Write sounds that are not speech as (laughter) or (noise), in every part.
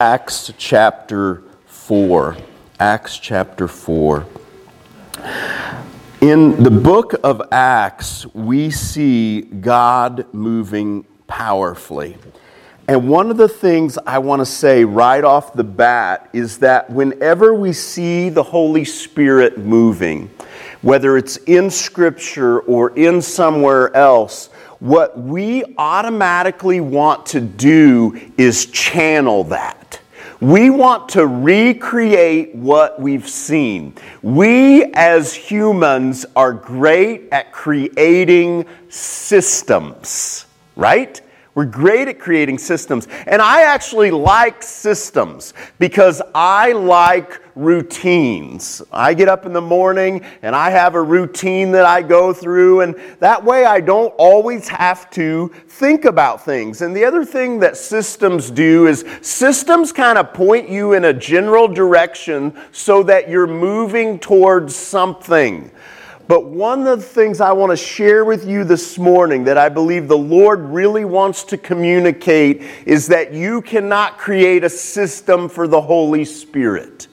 Acts chapter 4. Acts chapter 4. In the book of Acts, we see God moving powerfully. And one of the things I want to say right off the bat is that whenever we see the Holy Spirit moving, whether it's in Scripture or in somewhere else, what we automatically want to do is channel that. We want to recreate what we've seen. We as humans are great at creating systems, right? We're great at creating systems. And I actually like systems because I like routines. I get up in the morning and I have a routine that I go through, and that way I don't always have to think about things. And the other thing that systems do is systems kind of point you in a general direction so that you're moving towards something. But one of the things I want to share with you this morning that I believe the Lord really wants to communicate is that you cannot create a system for the Holy Spirit.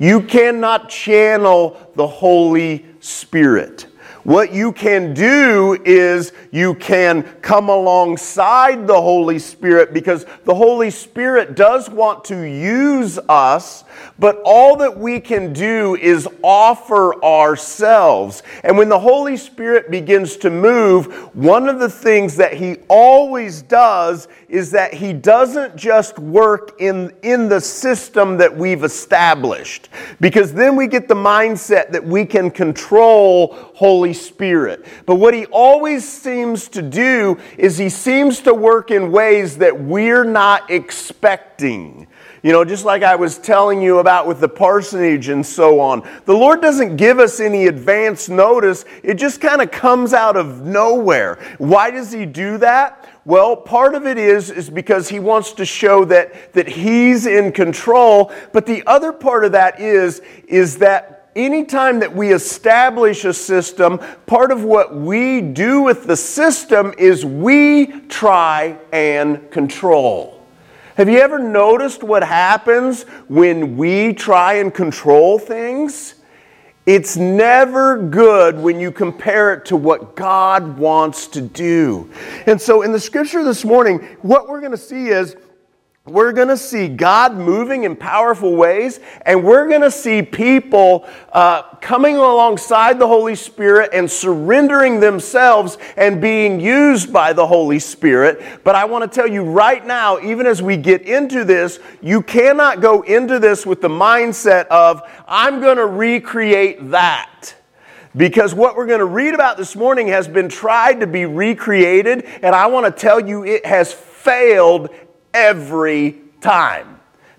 You cannot channel the Holy Spirit. What you can do is you can come alongside the Holy Spirit because the Holy Spirit does want to use us, but all that we can do is offer ourselves. And when the Holy Spirit begins to move, one of the things that He always does is that He doesn't just work in, in the system that we've established, because then we get the mindset that we can control Holy Spirit. But what he always seems to do is he seems to work in ways that we're not expecting. You know, just like I was telling you about with the parsonage and so on. The Lord doesn't give us any advance notice, it just kind of comes out of nowhere. Why does He do that? Well, part of it is, is because He wants to show that, that He's in control, but the other part of that is, is that anytime that we establish a system, part of what we do with the system is we try and control. Have you ever noticed what happens when we try and control things? It's never good when you compare it to what God wants to do. And so in the scripture this morning, what we're going to see is we're going to see God moving in powerful ways, and we're going to see people uh, coming alongside the Holy Spirit and surrendering themselves and being used by the Holy Spirit. But I want to tell you right now, even as we get into this, you cannot go into this with the mindset of, I'm going to recreate that. Because what we're going to read about this morning has been tried to be recreated, and I want to tell you it has failed every time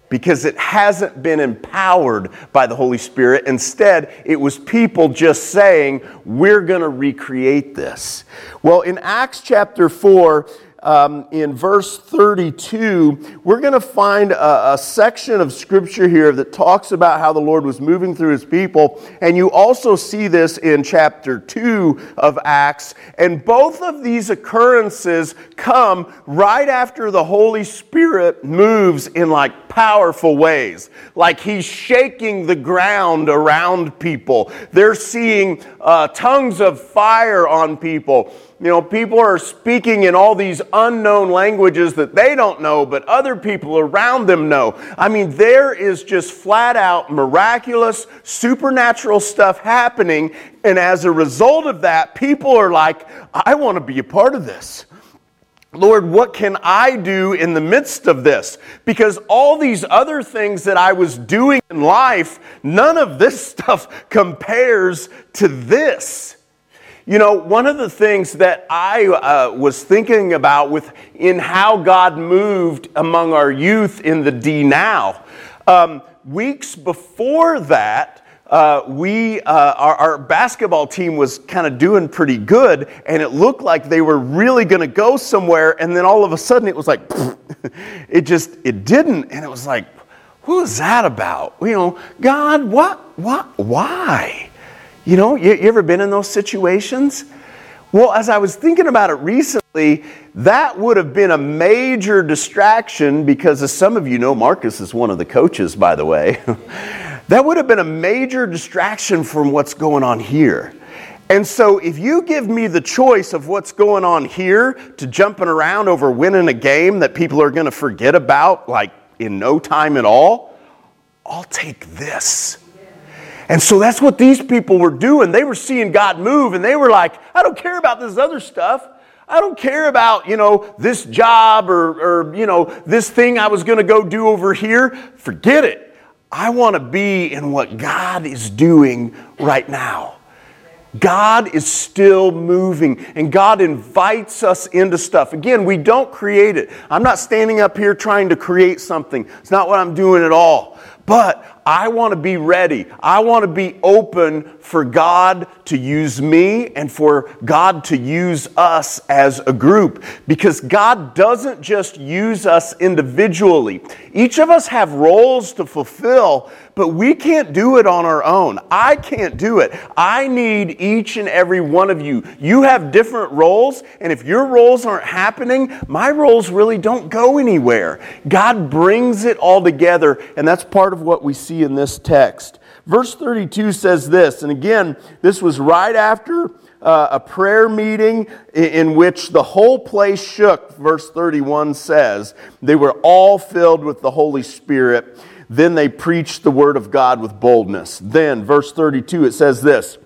because it hasn't been empowered by the Holy Spirit. Instead, it was people just saying, We're going to recreate this. Well, in Acts chapter 4, um, in verse 32, we're going to find a, a, section of scripture here that talks about how the Lord was moving through his people. And you also see this in chapter 2 of Acts. And both of these occurrences come right after the Holy Spirit moves in like powerful ways. Like he's shaking the ground around people, they're seeing uh, tongues of fire on people you know, people are speaking in all these unknown languages that they don't know, but other people around them know. I mean, there is just flat out miraculous, supernatural stuff happening. And as a result of that, people are like, I want to be a part of this. Lord, what can I do in the midst of this? Because all these other things that I was doing in life, none of this (laughs) stuff compares to this. You know, one of the things that I uh, was thinking about with in how God moved among our youth in the D Now, um, weeks before that, uh, we uh, our, our, basketball team was kind of doing pretty good, and it looked like they were really going to go somewhere. And then all of a sudden, it was like (laughs) it just it didn't, and it was like, who is that about? You know, God, what, what, why? You know, you, you ever been in those situations? Well, as I was thinking about it recently, that would have been a major distraction because, as some of you know, Marcus is one of the coaches, by the way. (laughs) that would have been a major distraction from what's going on here. And so, if you give me the choice of what's going on here to jumping around over winning a game that people are going to forget about, like in no time at all, I'll take this. And so that's what these people were doing. They were seeing God move and they were like, I don't care about this other stuff. I don't care about, you know, this job or, or you know, this thing I was going to go do over here. Forget it. I want to be in what God is doing right now. God is still moving and God invites us into stuff. Again, we don't create it. I'm not standing up here trying to create something. It's not what I'm doing at all. But I want to be ready. I want to be open for God to use me and for God to use us as a group because God doesn't just use us individually. Each of us have roles to fulfill, but we can't do it on our own. I can't do it. I need each and every one of you. You have different roles, and if your roles aren't happening, my roles really don't go anywhere. God brings it all together, and that's part of what we see in this text. Verse 32 says this, and again, this was right after uh, a prayer meeting in, in which the whole place shook, verse 31 says. They were all filled with the Holy Spirit. Then they preached the word of God with boldness. Then, verse 32, it says this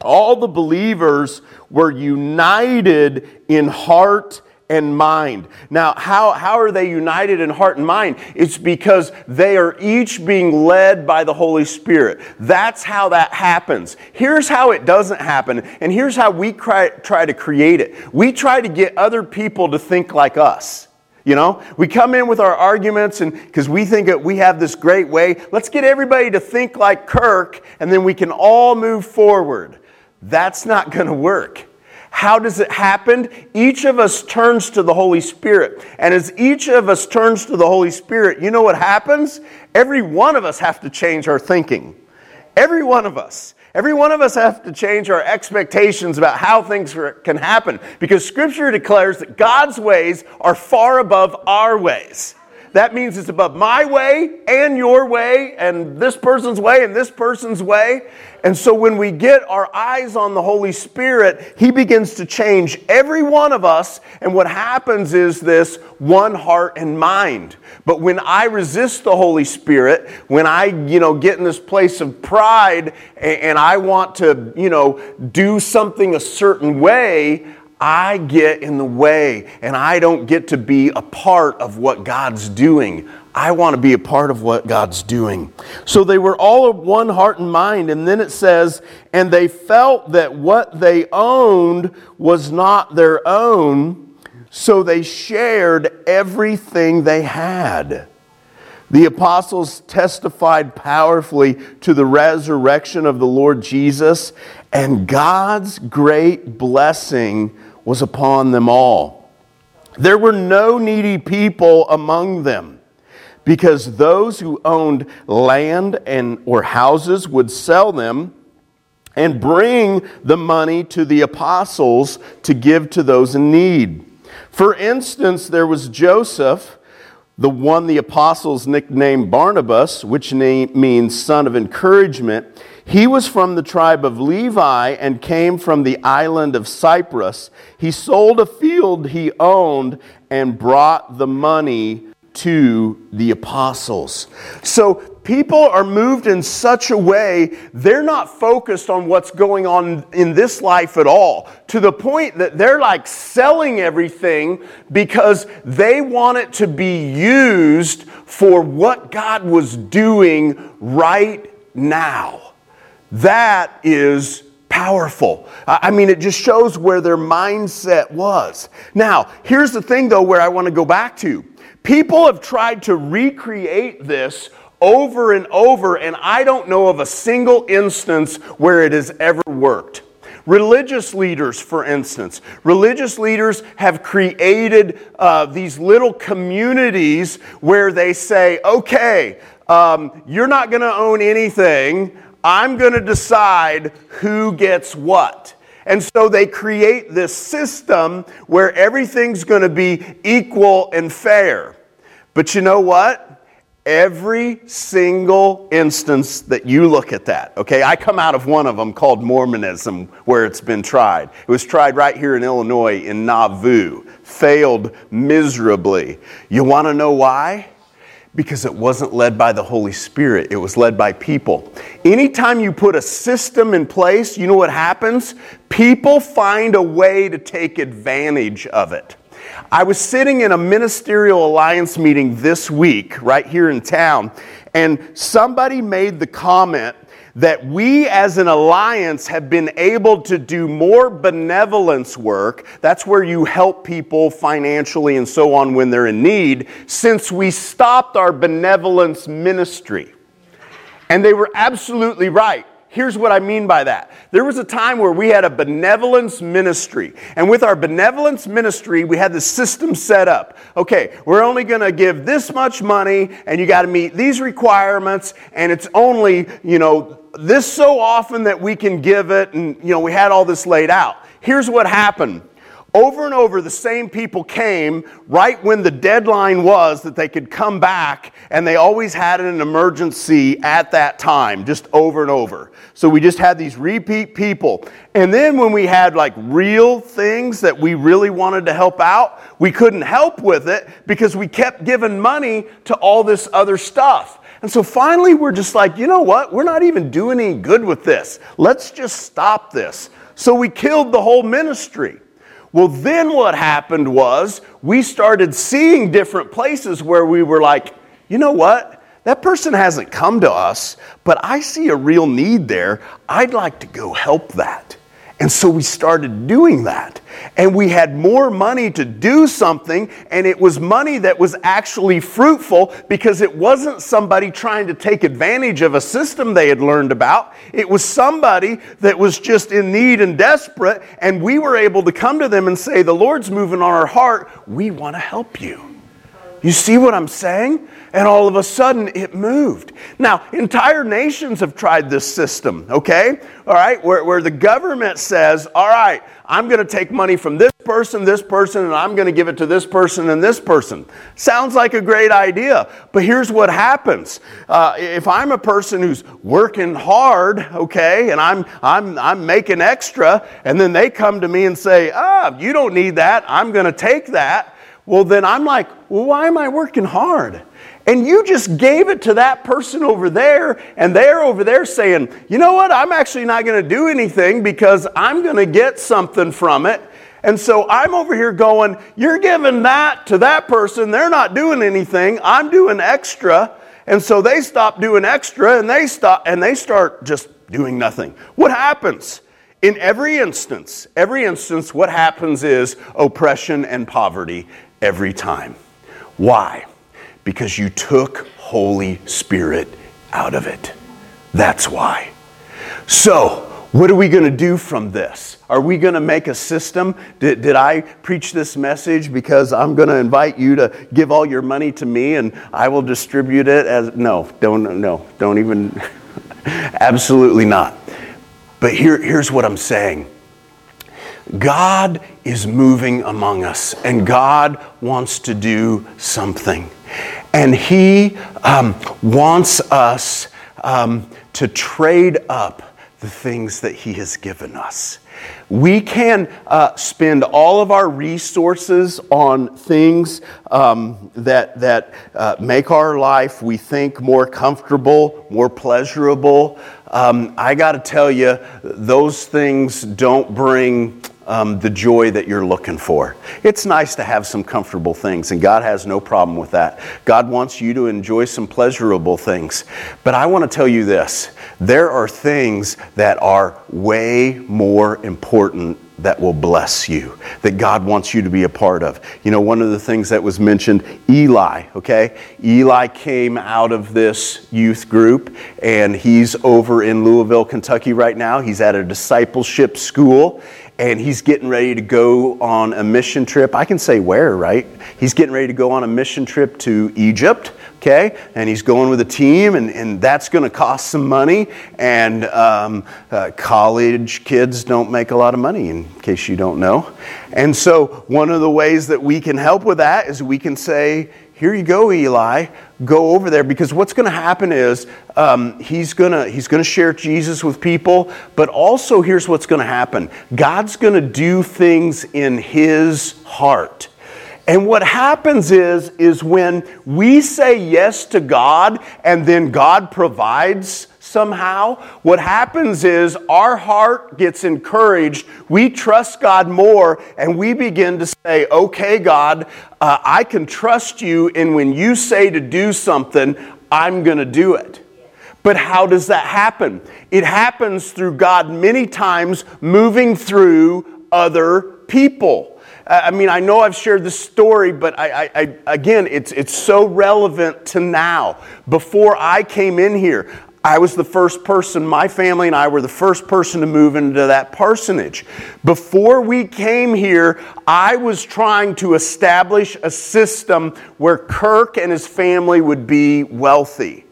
All the believers were united in heart and mind. Now, how, how are they united in heart and mind? It's because they are each being led by the Holy Spirit. That's how that happens. Here's how it doesn't happen, and here's how we try, try to create it. We try to get other people to think like us. You know, we come in with our arguments and because we think that we have this great way, let's get everybody to think like Kirk and then we can all move forward. That's not (laughs) going to work. How does it happen? Each of us turns to the Holy Spirit. And as each of us turns to the Holy Spirit, you know what happens? Every one of us have to change our thinking. Every one of us. Every one of us have to change our expectations about how things can happen because Scripture declares that God's ways are far above our ways. That means it's above my way and your way and this person's way and this person's way. And so when we get our eyes on the Holy Spirit, He begins to change every one of us. And what happens is this one heart and mind. But when I resist the Holy Spirit, when I, you know, get in this place of pride and I want to, you know, do something a certain way, I get in the way and I don't get to be a part of what God's doing. I want to be a part of what God's doing. So they were all of one heart and mind. And then it says, and they felt that what they owned was not their own, so they shared everything they had. The apostles testified powerfully to the resurrection of the Lord Jesus, and God's great blessing was upon them all. There were no needy people among them because those who owned land and or houses would sell them and bring the money to the apostles to give to those in need. For instance, there was Joseph, the one the apostles nicknamed Barnabas, which name means son of encouragement. He was from the tribe of Levi and came from the island of Cyprus. He sold a field he owned and brought the money to the apostles. So people are moved in such a way, they're not focused on what's going on in this life at all, to the point that they're like selling everything because they want it to be used for what God was doing right now. That is powerful. I mean, it just shows where their mindset was. Now, here's the thing, though, where I want to go back to. People have tried to recreate this over and over, and I don't know of a single instance where it has ever worked. Religious leaders, for instance, religious leaders have created uh, these little communities where they say, okay, um, you're not going to own anything. I'm going to decide who gets what. And so they create this system where everything's going to be equal and fair. But you know what? Every single instance that you look at that, okay, I come out of one of them called Mormonism, where it's been tried. It was tried right here in Illinois in Nauvoo, failed miserably. You want to know why? Because it wasn't led by the Holy Spirit, it was led by people. Anytime you put a system in place, you know what happens? People find a way to take advantage of it. I was sitting in a ministerial alliance meeting this week, right here in town, and somebody made the comment that we as an alliance have been able to do more benevolence work. That's where you help people financially and so on when they're in need, since we stopped our benevolence ministry. And they were absolutely right. Here's what I mean by that. There was a time where we had a benevolence ministry. And with our benevolence ministry, we had the system set up. Okay, we're only going to give this much money, and you got to meet these requirements, and it's only, you know, this so often that we can give it. And, you know, we had all this laid out. Here's what happened over and over, the same people came right when the deadline was that they could come back, and they always had an emergency at that time, just over and over. So we just had these repeat people. And then when we had like real things that we really wanted to help out, we couldn't help with it because we kept giving money to all this other stuff. And so finally, we're just like, you know what? We're not even doing any good with this. Let's just stop this. So we killed the whole ministry. Well, then what happened was we started seeing different places where we were like, you know what? That person hasn't come to us, but I see a real need there. I'd like to go help that. And so we started doing that. And we had more money to do something, and it was money that was actually fruitful because it wasn't somebody trying to take advantage of a system they had learned about. It was somebody that was just in need and desperate, and we were able to come to them and say, The Lord's moving on our heart. We want to help you. You see what I'm saying? And all of a sudden it moved. Now, entire nations have tried this system, okay? All right, where, where the government says, all right, I'm to take money from this person, this person, and I'm to give it to this person and this person. Sounds like a great idea, but here's what happens. Uh, if I'm a person who's working hard, okay, and I'm, I'm, I'm making extra, and then they come to me and say, ah, you don't need that, I'm to take that well, then I'm like, well, why am I working hard? And you just gave it to that person over there, and they're over there saying, you know what, I'm actually not going to do anything because I'm going to get something from it. And so I'm over here going, you're giving that to that person, they're not doing anything, I'm doing extra. And so they stop doing extra and they stop and they start just doing nothing. What happens? In every instance, every instance, what happens is oppression and poverty every time. Why? Because you took Holy Spirit out of it. That's why. So, what are we going to do from this? Are we going to make a system? Did, did I preach this message because I'm going to invite you to give all your money to me and I will distribute it as. No, don't, no, don't even. (laughs) Absolutely not. But here, here's what I'm saying God is moving among us, and God wants to do something. And He um, wants us um, to trade up the things that He has given us. We can uh, spend all of our resources on things um, that, that uh, make our life, we think, more comfortable, more pleasurable. Um, I got to tell you, those things don't bring um, the joy that you're looking for. It's nice to have some comfortable things, and God has no problem with that. God wants you to enjoy some pleasurable things. But I want to tell you this there are things that are way more important that will bless you, that God wants you to be a part of. You know, one of the things that was mentioned, Eli, okay? Eli came out of this youth group and he's over in Louisville, Kentucky right now. He's at a discipleship school and he's getting ready to go on a mission trip. I can say where, right? He's getting ready to go on a mission trip to Egypt, okay? And he's going with a team, and, and that's going to cost some money. And um, uh, college kids don't make a lot of money, in case you don't know. And so, one of the ways that we can help with that is we can say, here you go, Eli. Go over there because what's going to happen is um, he's going he's to share Jesus with people, but also here's what's going to happen: God's going to do things in His heart. And what happens is, is when we say yes to God and then God provides somehow, what happens is our heart gets encouraged. We trust God more and we begin to say, okay, God, uh, I can trust you. And when you say to do something, I'm going to do it. But how does that happen? It happens through God many times moving through other people. I mean, I know I've shared this story, but I, I, I, again, it's, it's so relevant to now. Before I came in here, I was the first person, my family and I were the first person to move into that parsonage. Before we came here, I was trying to establish a system where Kirk and his family would be wealthy.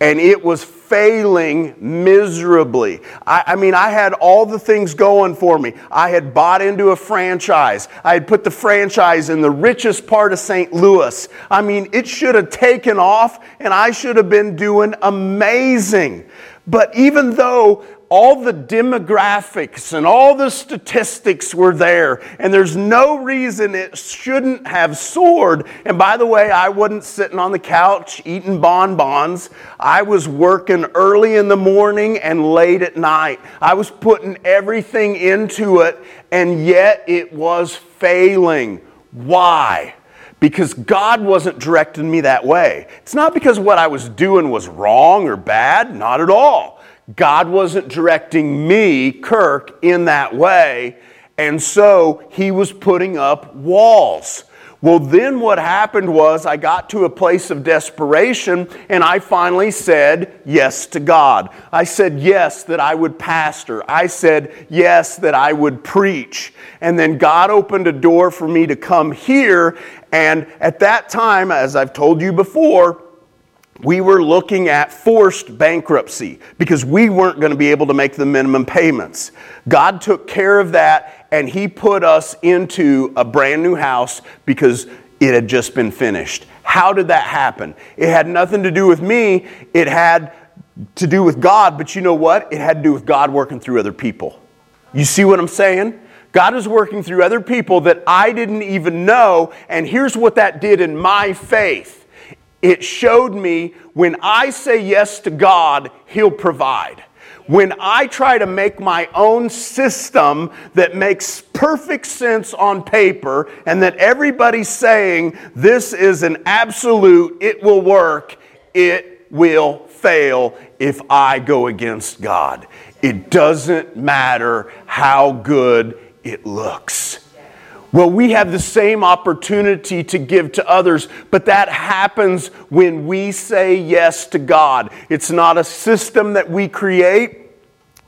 And it was failing miserably. I, I, mean, I had all the things going for me. I had bought into a franchise, I had put the franchise in the richest part of St. Louis. I mean, it should have taken off, and I should have been doing amazing. But even though all the demographics and all the statistics were there, and there's no reason it shouldn't have soared. And by the way, I wasn't sitting on the couch eating bonbons. I was working early in the morning and late at night. I was putting everything into it, and yet it was failing. Why? because God wasn't directing me that way. It's not because what I was doing was wrong or bad, not at all. God wasn't directing me, Kirk, in that way. And so he was putting up walls. Well, then what happened was I got to a place of desperation and I finally said yes to God. I said yes that I would pastor. I said yes that I would preach. And then God opened a door for me to come here. And at that time, as I've told you before, we were looking at forced bankruptcy because we weren't going to be able to make the minimum payments. God took care of that and He put us into a brand new house because it had just been finished. How did that happen? It had nothing to do with me, it had to do with God, but you know what? It had to do with God working through other people. You see what I'm saying? God is working through other people that I didn't even know, and here's what that did in my faith it showed me when I say yes to God, He'll provide. When I try to make my own system that makes perfect sense on paper and that everybody's saying this is an absolute, it will work, it will fail if I go against God. It doesn't matter how good it looks. Well, we have the same opportunity to give to others, but that happens when we say yes to God. It's not a system that we create.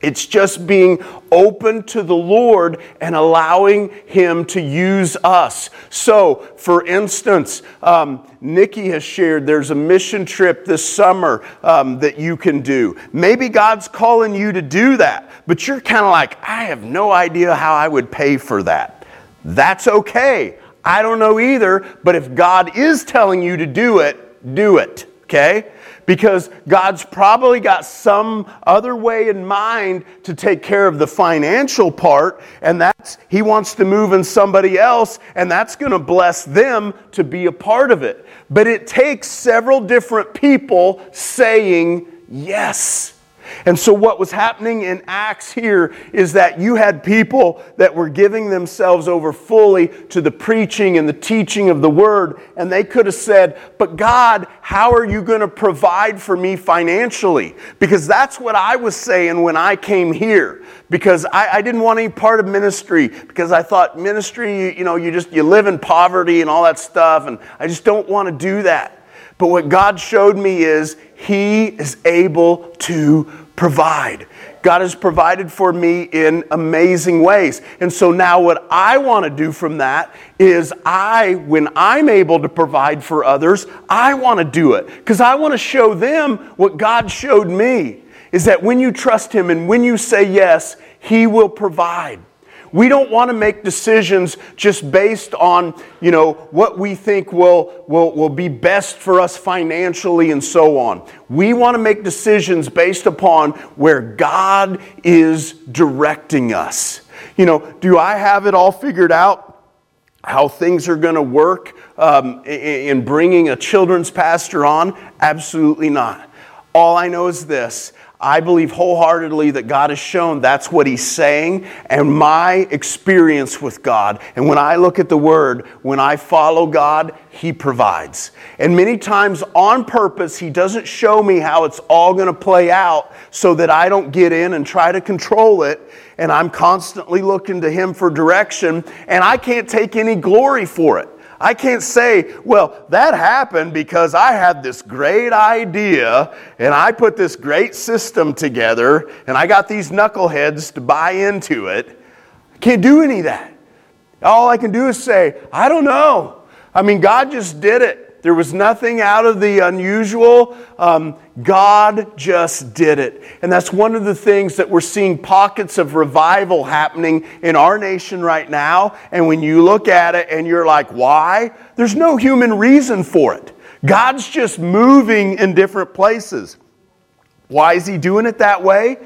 It's just being open to the Lord and allowing Him to use us. So, for instance, um, Nikki has shared there's a mission trip this summer um, that you can do. Maybe God's calling you to do that, but you're kind of like, I have no idea how I would pay for that. That's okay. I don't know either, but if God is telling you to do it, do it, okay? Because God's probably got some other way in mind to take care of the financial part, and that's He wants to move in somebody else, and that's going to bless them to be a part of it. But it takes several different people saying yes. And so, what was happening in Acts here is that you had people that were giving themselves over fully to the preaching and the teaching of the word. And they could have said, But God, how are you going to provide for me financially? Because that's what I was saying when I came here. Because I, I didn't want any part of ministry, because I thought ministry, you know, you just you live in poverty and all that stuff. And I just don't want to do that. But what God showed me is He is able to provide. God has provided for me in amazing ways. And so now, what I want to do from that is, I, when I'm able to provide for others, I want to do it because I want to show them what God showed me is that when you trust Him and when you say yes, He will provide. We don't want to make decisions just based on, you know, what we think will, will, will be best for us financially and so on. We want to make decisions based upon where God is directing us. You know, do I have it all figured out? How things are going to work um, in bringing a children's pastor on? Absolutely not. All I know is this I believe wholeheartedly that God has shown that's what He's saying, and my experience with God. And when I look at the Word, when I follow God, He provides. And many times on purpose, He doesn't show me how it's all going to play out so that I don't get in and try to control it. And I'm constantly looking to Him for direction, and I can't take any glory for it. I can't say, well, that happened because I had this great idea and I put this great system together and I got these knuckleheads to buy into it. I can't do any of that. All I can do is say, I don't know. I mean, God just did it. There was nothing out of the unusual. Um, God just did it. And that's one of the things that we're seeing pockets of revival happening in our nation right now. And when you look at it and you're like, why? There's no human reason for it. God's just moving in different places. Why is He doing it that way?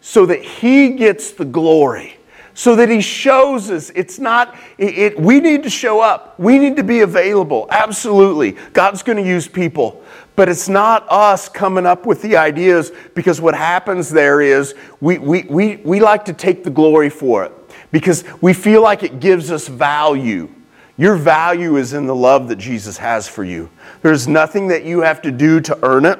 So that He gets the glory so that he shows us it's not it, it, we need to show up. We need to be available. Absolutely. God's going to use people. But it's not us coming up with the ideas because what happens there is we, we, we, we like to take the glory for it because we feel like it gives us value. Your value is in the love that jesus has for you. There's nothing that you have to do to earn it.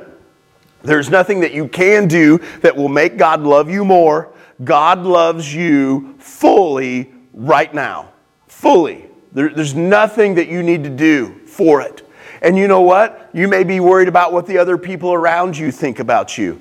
There's nothing that you can do that will make god love you more God loves you fully right now. Fully. There, there's nothing that you need to do for it. And you know what? You may be worried about what the other people around you think about you.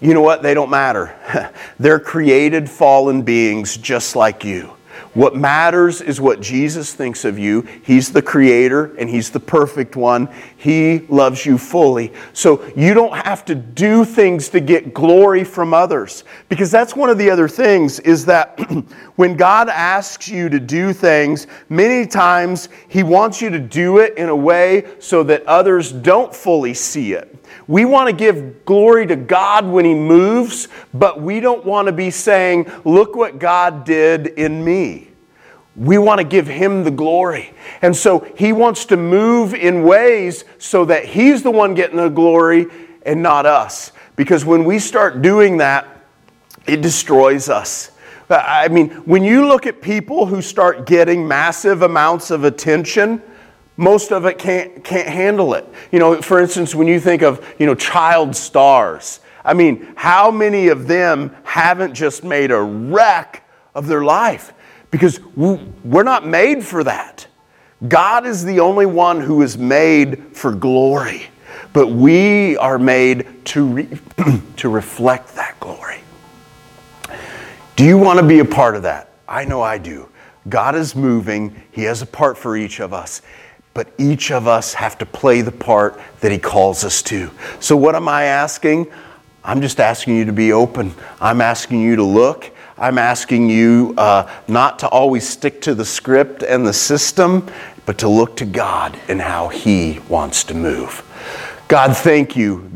You know what? They don't matter. (laughs) They're created fallen beings just like you. What matters is what Jesus thinks of you. He's the creator and He's the perfect one. He loves you fully. So you don't have to do things to get glory from others. Because that's one of the other things is that (clears throat) when God asks you to do things, many times He wants you to do it in a way so that others don't fully see it. We want to give glory to God when He moves, but we don't want to be saying, Look what God did in me. We want to give Him the glory. And so He wants to move in ways so that He's the one getting the glory and not us. Because when we start doing that, it destroys us. I mean, when you look at people who start getting massive amounts of attention, most of it can't, can't handle it. You know, for instance, when you think of, you know, child stars, I mean, how many of them haven't just made a wreck of their life? Because we're not made for that. God is the only one who is made for glory, but we are made to, re- (clears throat) to reflect that glory. Do you want to be a part of that? I know I do. God is moving, He has a part for each of us but each of us have to play the part that He calls us to. So, what am I asking? I'm just asking you to be open. I'm asking you to look. I'm asking you uh, not to always stick to the script and the system, but to look to God and how He wants to move. God, thank you